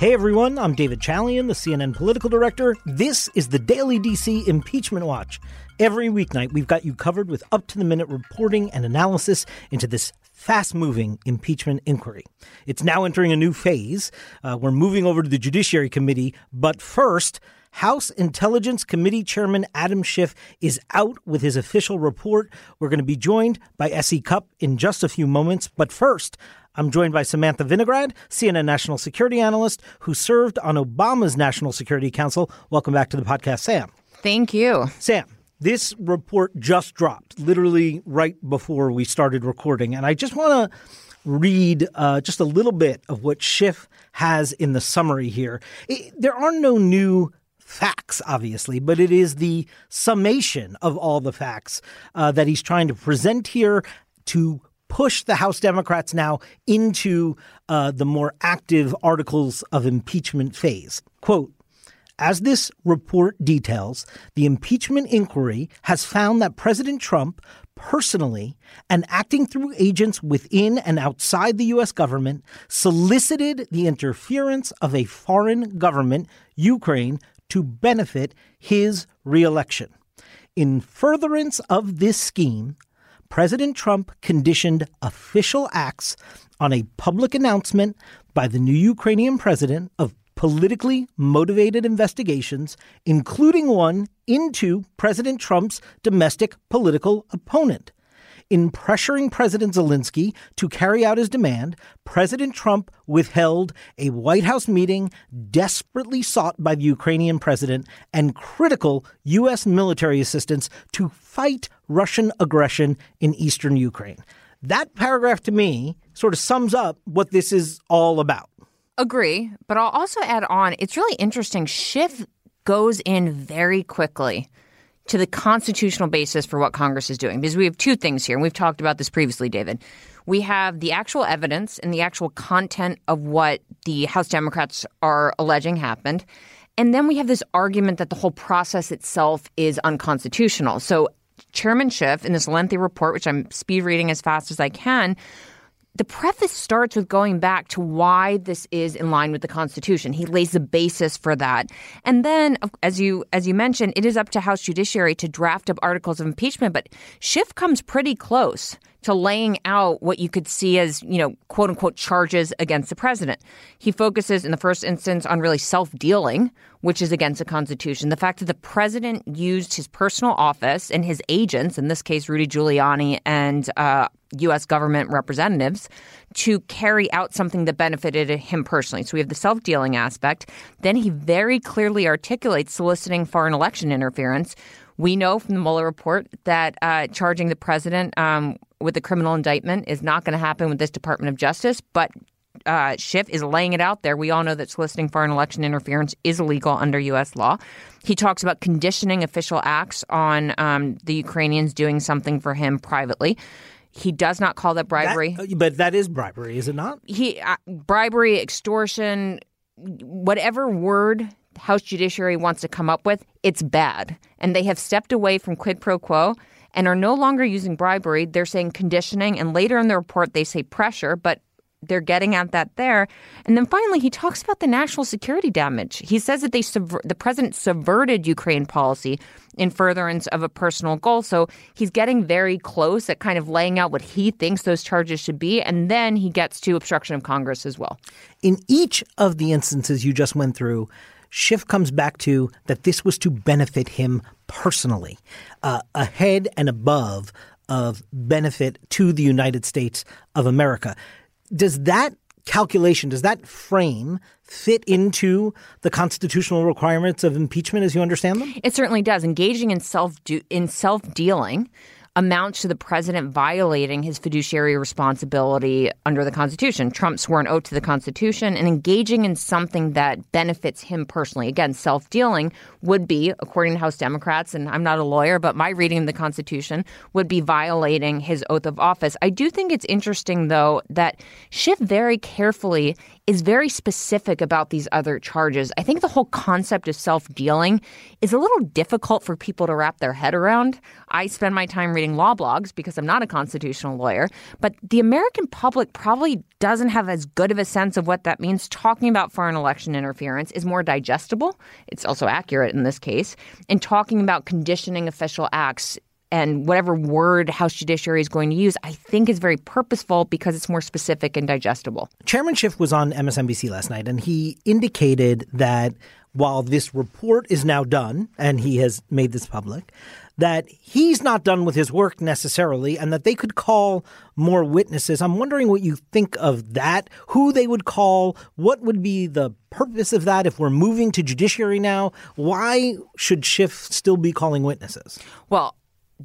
Hey everyone, I'm David Chalian, the CNN political director. This is the Daily DC Impeachment Watch. Every weeknight, we've got you covered with up to the minute reporting and analysis into this fast moving impeachment inquiry. It's now entering a new phase. Uh, we're moving over to the Judiciary Committee, but first, House Intelligence Committee Chairman Adam Schiff is out with his official report. We're going to be joined by S.E. Cupp in just a few moments. But first, I'm joined by Samantha Vinograd, CNN national security analyst who served on Obama's National Security Council. Welcome back to the podcast, Sam. Thank you. Sam, this report just dropped literally right before we started recording. And I just want to read uh, just a little bit of what Schiff has in the summary here. It, there are no new facts, obviously, but it is the summation of all the facts uh, that he's trying to present here to push the House Democrats now into uh, the more active articles of impeachment phase. Quote, as this report details, the impeachment inquiry has found that President Trump personally and acting through agents within and outside the U.S. government solicited the interference of a foreign government, Ukraine, to benefit his reelection. In furtherance of this scheme, President Trump conditioned official acts on a public announcement by the new Ukrainian president of politically motivated investigations, including one into President Trump's domestic political opponent. In pressuring President Zelensky to carry out his demand, President Trump withheld a White House meeting desperately sought by the Ukrainian president and critical U.S. military assistance to fight Russian aggression in eastern Ukraine. That paragraph to me sort of sums up what this is all about. Agree, but I'll also add on it's really interesting. Schiff goes in very quickly to the constitutional basis for what Congress is doing. Because we have two things here, and we've talked about this previously, David. We have the actual evidence and the actual content of what the House Democrats are alleging happened. And then we have this argument that the whole process itself is unconstitutional. So, Chairman Schiff, in this lengthy report, which I'm speed reading as fast as I can, the preface starts with going back to why this is in line with the Constitution. He lays the basis for that, and then, as you as you mentioned, it is up to House Judiciary to draft up articles of impeachment. But Schiff comes pretty close to laying out what you could see as, you know, quote unquote charges against the president. He focuses in the first instance on really self dealing, which is against the Constitution. The fact that the president used his personal office and his agents, in this case, Rudy Giuliani and uh, U.S. government representatives, to carry out something that benefited him personally. So we have the self dealing aspect. Then he very clearly articulates soliciting foreign election interference. We know from the Mueller report that uh, charging the president um, with a criminal indictment is not going to happen with this Department of Justice, but uh, Schiff is laying it out there. We all know that soliciting foreign election interference is illegal under U.S. law. He talks about conditioning official acts on um, the Ukrainians doing something for him privately. He does not call that bribery. That, uh, but that is bribery, is it not? He uh, bribery, extortion, whatever word House Judiciary wants to come up with, it's bad. And they have stepped away from quid pro quo and are no longer using bribery. They're saying conditioning, and later in the report they say pressure, but they're getting at that there. And then finally, he talks about the national security damage. He says that they subver- the president subverted Ukraine policy in furtherance of a personal goal. So he's getting very close at kind of laying out what he thinks those charges should be. And then he gets to obstruction of Congress as well. In each of the instances you just went through, Schiff comes back to that this was to benefit him personally, uh, ahead and above of benefit to the United States of America. Does that calculation, does that frame fit into the constitutional requirements of impeachment as you understand them? It certainly does. Engaging in self in self dealing amounts to the president violating his fiduciary responsibility under the Constitution. Trump swore an oath to the Constitution and engaging in something that benefits him personally. Again, self dealing would be, according to House Democrats, and I'm not a lawyer, but my reading of the Constitution would be violating his oath of office. I do think it's interesting, though, that Schiff very carefully is very specific about these other charges. I think the whole concept of self dealing is a little difficult for people to wrap their head around. I spend my time reading law blogs because I'm not a constitutional lawyer, but the American public probably doesn't have as good of a sense of what that means. Talking about foreign election interference is more digestible. It's also accurate in this case. And talking about conditioning official acts and whatever word House Judiciary is going to use, I think is very purposeful because it's more specific and digestible. Chairman Schiff was on MSNBC last night, and he indicated that while this report is now done, and he has made this public, that he's not done with his work necessarily, and that they could call more witnesses. I'm wondering what you think of that, who they would call, what would be the purpose of that if we're moving to judiciary now? Why should Schiff still be calling witnesses? Well,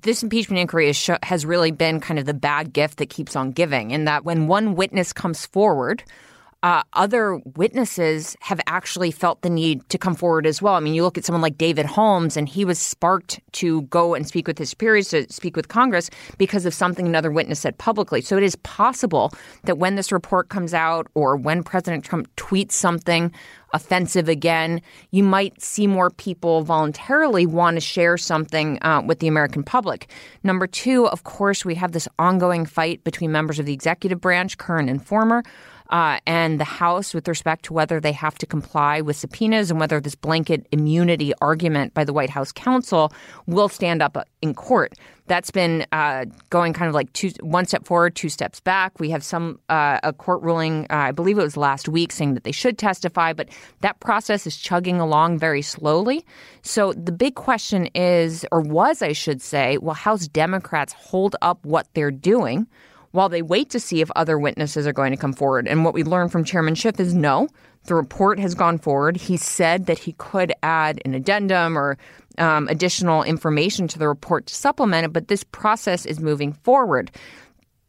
this impeachment inquiry sh- has really been kind of the bad gift that keeps on giving, in that when one witness comes forward, uh, other witnesses have actually felt the need to come forward as well. I mean, you look at someone like David Holmes, and he was sparked to go and speak with his superiors, to speak with Congress because of something another witness said publicly. So it is possible that when this report comes out or when President Trump tweets something offensive again, you might see more people voluntarily want to share something uh, with the American public. Number two, of course, we have this ongoing fight between members of the executive branch, current and former uh, and the House with respect to whether they have to comply with subpoenas and whether this blanket immunity argument by the White House counsel will stand up in court. That's been uh, going kind of like two, one step forward, two steps back. We have some uh, a court ruling, uh, I believe it was last week, saying that they should testify, but that process is chugging along very slowly. So the big question is, or was, I should say, will House Democrats hold up what they're doing? While they wait to see if other witnesses are going to come forward. And what we learned from Chairman Schiff is no, the report has gone forward. He said that he could add an addendum or um, additional information to the report to supplement it, but this process is moving forward.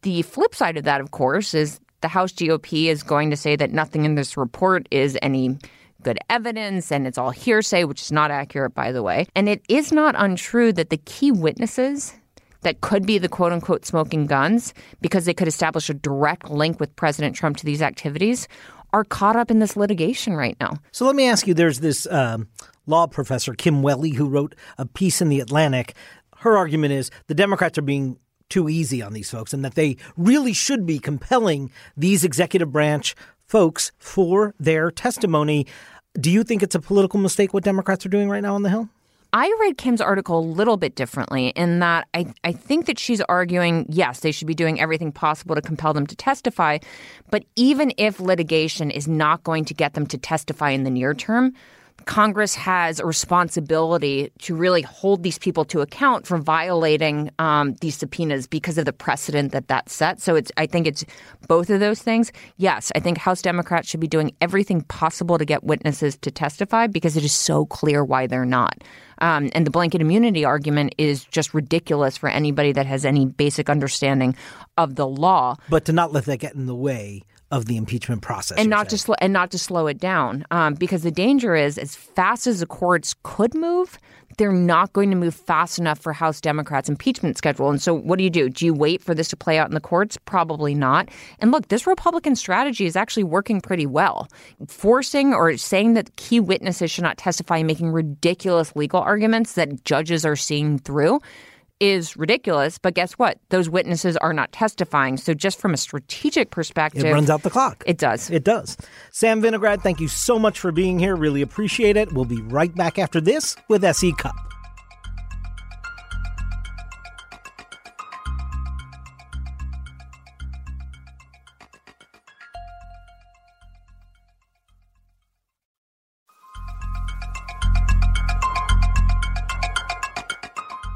The flip side of that, of course, is the House GOP is going to say that nothing in this report is any good evidence and it's all hearsay, which is not accurate, by the way. And it is not untrue that the key witnesses that could be the quote unquote smoking guns because they could establish a direct link with President Trump to these activities are caught up in this litigation right now. So let me ask you there's this um, law professor, Kim Wehle, who wrote a piece in The Atlantic. Her argument is the Democrats are being too easy on these folks and that they really should be compelling these executive branch folks for their testimony. Do you think it's a political mistake what Democrats are doing right now on the Hill? I read Kim's article a little bit differently in that I, I think that she's arguing, yes, they should be doing everything possible to compel them to testify. But even if litigation is not going to get them to testify in the near term, Congress has a responsibility to really hold these people to account for violating um, these subpoenas because of the precedent that that sets. So it's I think it's both of those things. Yes, I think House Democrats should be doing everything possible to get witnesses to testify because it is so clear why they're not. Um, and the blanket immunity argument is just ridiculous for anybody that has any basic understanding of the law. But to not let that get in the way of the impeachment process, and not saying. to and not to slow it down, um, because the danger is as fast as the courts could move, they're not going to move fast enough for House Democrats' impeachment schedule. And so, what do you do? Do you wait for this to play out in the courts? Probably not. And look, this Republican strategy is actually working pretty well, forcing or saying that key witnesses should not testify, making ridiculous legal arguments that judges are seeing through is ridiculous. But guess what? Those witnesses are not testifying. So, just from a strategic perspective, it runs out the clock. It does. It does. Sam Vinograd, thank you so much for being here. Really appreciate it. We'll be right back after this with SE Cupp.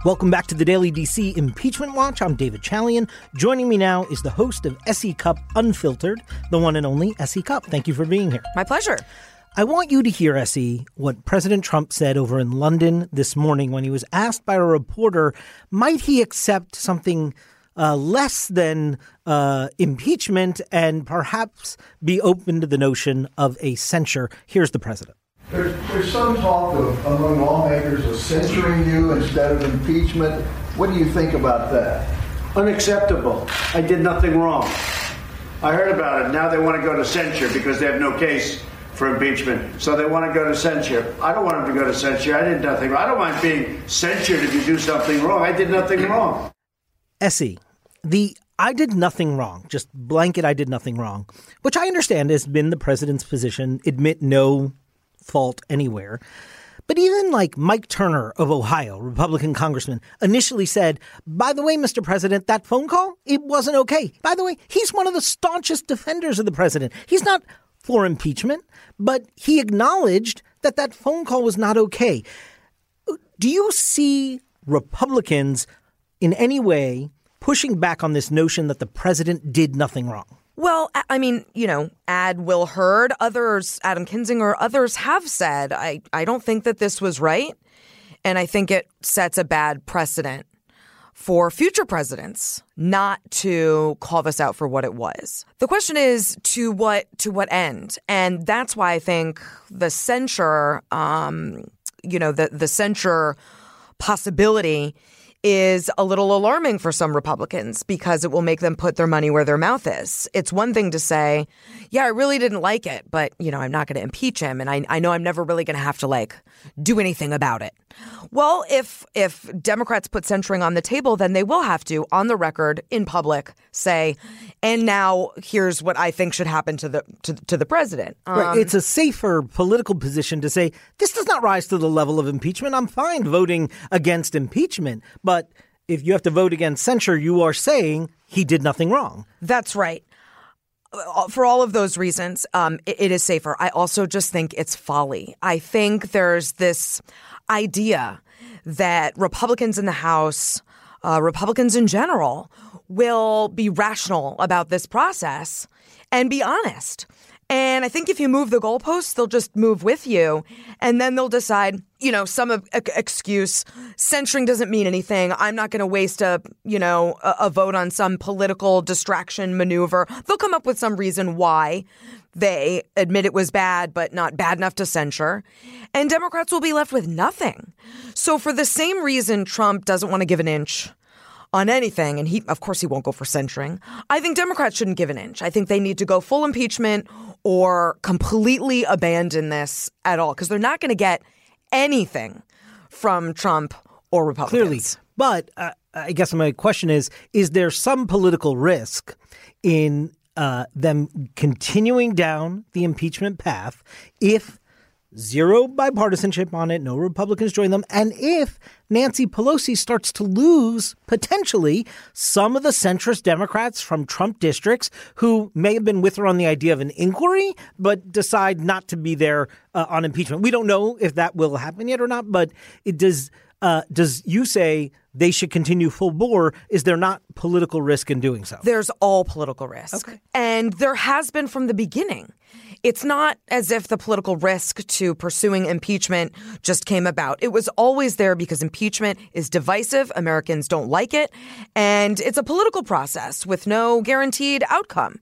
Welcome back to the Daily DC Impeachment Watch. I'm David Chalian. Joining me now is the host of SE Cupp Unfiltered, the one and only SE Cupp. Thank you for being here. My pleasure. I want you to hear, SE, what President Trump said over in London this morning when he was asked by a reporter, might he accept something uh, less than uh, impeachment and perhaps be open to the notion of a censure? Here's the president. There's, there's some talk of, among lawmakers of censuring you instead of impeachment. What do you think about that? Unacceptable. I did nothing wrong. I heard about it. Now they want to go to censure because they have no case for impeachment. So they want to go to censure. I don't want them to go to censure. I did nothing wrong. I don't mind being censured if you do something wrong. I did nothing wrong. SE, the I did nothing wrong, just blanket I did nothing wrong, which I understand has been the president's position, admit no fault anywhere. But even like Mike Turner of Ohio, Republican congressman, initially said, by the way, Mr. President, that phone call, it wasn't okay. By the way, he's one of the staunchest defenders of the president. He's not for impeachment, but he acknowledged that that phone call was not okay. Do you see Republicans in any way pushing back on this notion that the president did nothing wrong? Well, I mean, you know, add Will Hurd, others, Adam Kinzinger, others have said, I, I don't think that this was right. And I think it sets a bad precedent for future presidents not to call this out for what it was. The question is to what to what end, and that's why I think the censure, um, you know, the the censure possibility is a little alarming for some Republicans because it will make them put their money where their mouth is. It's one thing to say, yeah, I really didn't like it, but, you know, I'm not going to impeach him. And I, I know I'm never really going to have to like do anything about it. Well, if if Democrats put censuring on the table, then they will have to, on the record, in public, say, and now here's what I think should happen to the to, to the president. Um, right. It's a safer political position to say this does not rise to the level of impeachment. I'm fine voting against impeachment, but if you have to vote against censure, you are saying he did nothing wrong. That's right uh, for all of those reasons, um, it, it is safer. I also just think it's folly. I think there's this idea that Republicans in the House, uh, Republicans in general, will be rational about this process and be honest. And I think if you move the goalposts, they'll just move with you. And then they'll decide, you know, some excuse. Censuring doesn't mean anything. I'm not going to waste a, you know, a, a vote on some political distraction maneuver. They'll come up with some reason why they admit it was bad, but not bad enough to censure. And Democrats will be left with nothing. So, for the same reason Trump doesn't want to give an inch on anything, and he, of course, he won't go for censuring, I think Democrats shouldn't give an inch. I think they need to go full impeachment or completely abandon this at all because they're not going to get anything from Trump or Republicans. Clearly. But uh, I guess my question is is there some political risk in uh, them continuing down the impeachment path if zero bipartisanship on it, no Republicans join them, and if Nancy Pelosi starts to lose potentially some of the centrist Democrats from Trump districts who may have been with her on the idea of an inquiry, but decide not to be there uh, on impeachment. We don't know if that will happen yet or not, but it does. Uh, does you say they should continue full bore? Is there not political risk in doing so? There's all political risk. Okay. And there has been from the beginning. It's not as if the political risk to pursuing impeachment just came about. It was always there because impeachment is divisive. Americans don't like it. And it's a political process with no guaranteed outcome.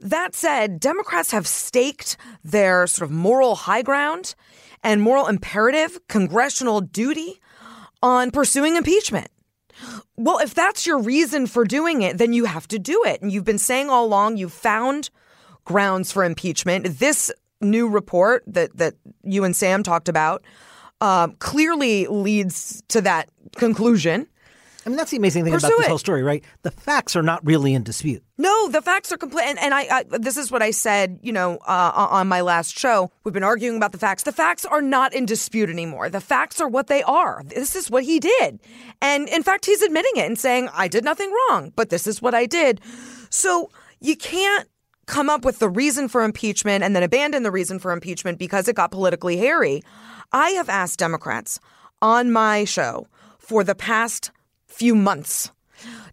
That said, Democrats have staked their sort of moral high ground and moral imperative, congressional duty on pursuing impeachment. Well, if that's your reason for doing it, then you have to do it. And you've been saying all along you've found grounds for impeachment. This new report that, that you and Sam talked about um, clearly leads to that conclusion. I mean, that's the amazing thing Pursue about this it. whole story, right? The facts are not really in dispute. No, the facts are complete. And, and I, I, this is what I said, you know, uh, on my last show. We've been arguing about the facts. The facts are not in dispute anymore. The facts are what they are. This is what he did. And in fact, he's admitting it and saying, I did nothing wrong, but this is what I did. So you can't come up with the reason for impeachment and then abandon the reason for impeachment because it got politically hairy. I have asked Democrats on my show for the past few months.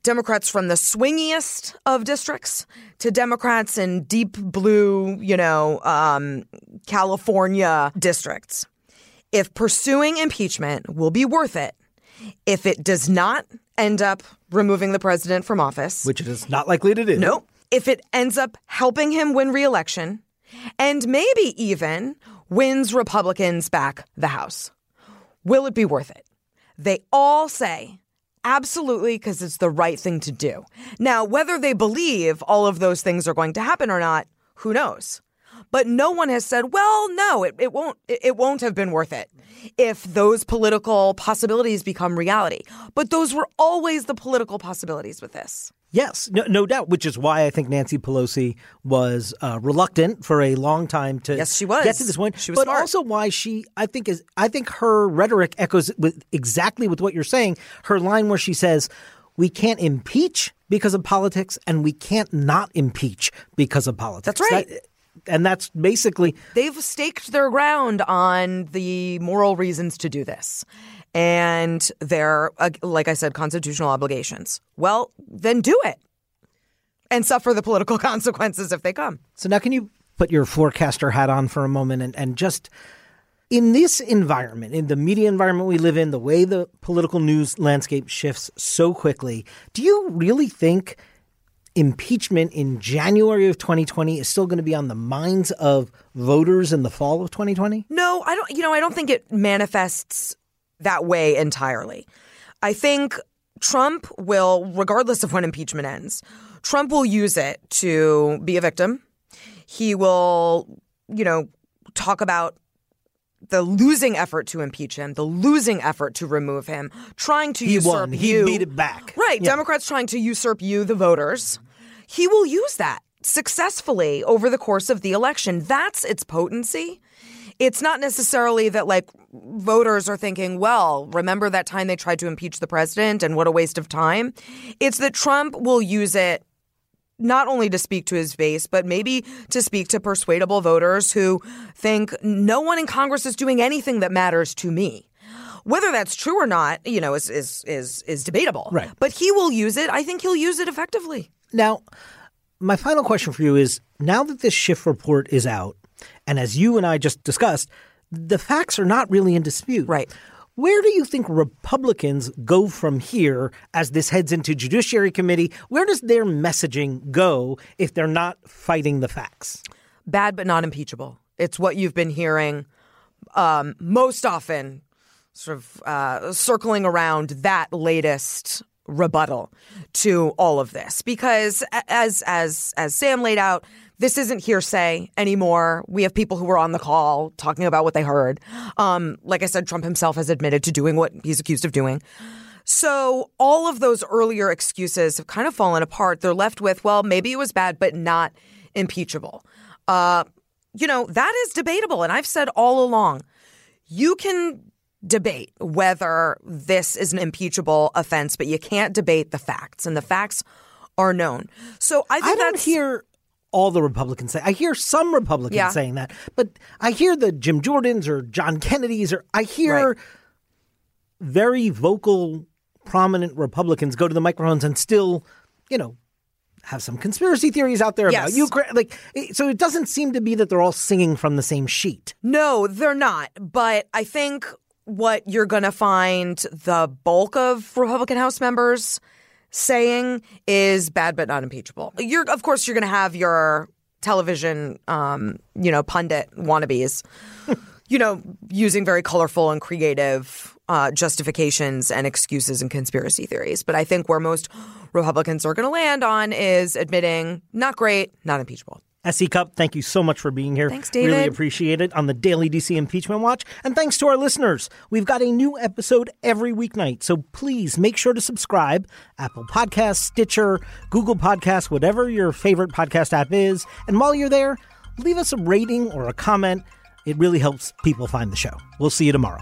Democrats from the swingiest of districts to Democrats in deep blue, you know, um, California districts. If pursuing impeachment will be worth it, if it does not end up removing the president from office, which it is not likely to do. Nope. If it ends up helping him win reelection, and maybe even wins Republicans back the House, will it be worth it? They all say Absolutely, because it's the right thing to do. Now, whether they believe all of those things are going to happen or not, who knows? But no one has said, well, no, it, it won't it won't have been worth it if those political possibilities become reality. But those were always the political possibilities with this. Yes, no, no, doubt. Which is why I think Nancy Pelosi was uh, reluctant for a long time to yes, she was. get to this point. She was but smart. also why she, I think, is I think her rhetoric echoes with exactly with what you're saying. Her line where she says, "We can't impeach because of politics, and we can't not impeach because of politics." That's right. That, and that's basically they've staked their ground on the moral reasons to do this and their, uh, like I said, constitutional obligations. Well, then do it and suffer the political consequences if they come. So now, can you put your forecaster hat on for a moment and, and just in this environment, in the media environment we live in, the way the political news landscape shifts so quickly, do you really think impeachment in January of 2020 is still going to be on the minds of voters in the fall of 2020? No, I don't. You know, I don't think it manifests that way entirely. I think Trump will, regardless of when impeachment ends, Trump will use it to be a victim. He will, you know, talk about the losing effort to impeach him, the losing effort to remove him, trying to He usurp won. He you. beat it back. Right. Yeah. Democrats trying to usurp you, the voters. He will use that successfully over the course of the election. That's its potency. It's not necessarily that like voters are thinking, well, remember that time they tried to impeach the president and what a waste of time. It's that Trump will use it not only to speak to his base, but maybe to speak to persuadable voters who think no one in Congress is doing anything that matters to me. Whether that's true or not, you know, is is is is debatable. Right. But he will use it. I think he'll use it effectively. Now, my final question for you is now that this Schiff report is out, and as you and I just discussed, the facts are not really in dispute. Right. Where do you think Republicans go from here as this heads into Judiciary Committee? Where does their messaging go if they're not fighting the facts? Bad but not impeachable. It's what you've been hearing um, most often, sort of uh, circling around that latest rebuttal to all of this. Because as as as Sam laid out, this isn't hearsay anymore. We have people who were on the call talking about what they heard. Um, like I said, Trump himself has admitted to doing what he's accused of doing. So all of those earlier excuses have kind of fallen apart. They're left with, well, maybe it was bad, but not impeachable. Uh, you know, that is debatable. And I've said all along, you can debate whether this is an impeachable offense, but you can't debate the facts, and the facts are known. So I think I don't that's hear all the Republicans say. I hear some Republicans Yeah. saying that, but I hear the Jim Jordans or John Kennedys or I hear Right. very vocal, prominent Republicans go to the microphones and still, you know, have some conspiracy theories out there about Yes. Ukraine. Like, so it doesn't seem to be that they're all singing from the same sheet. No, they're not. But I think what you're going to find the bulk of Republican House members saying is bad but not impeachable. You're, of course, you're going to have your television, um, you know, pundit wannabes, you know, using very colorful and creative uh, justifications and excuses and conspiracy theories. But I think where most Republicans are going to land on is admitting not great, not impeachable. SE Cupp, thank you so much for being here. Thanks, David. Really appreciate it on the Daily DC Impeachment Watch. And thanks to our listeners. We've got a new episode every weeknight. So please make sure to subscribe. Apple Podcasts, Stitcher, Google Podcasts, whatever your favorite podcast app is. And while you're there, leave us a rating or a comment. It really helps people find the show. We'll see you tomorrow.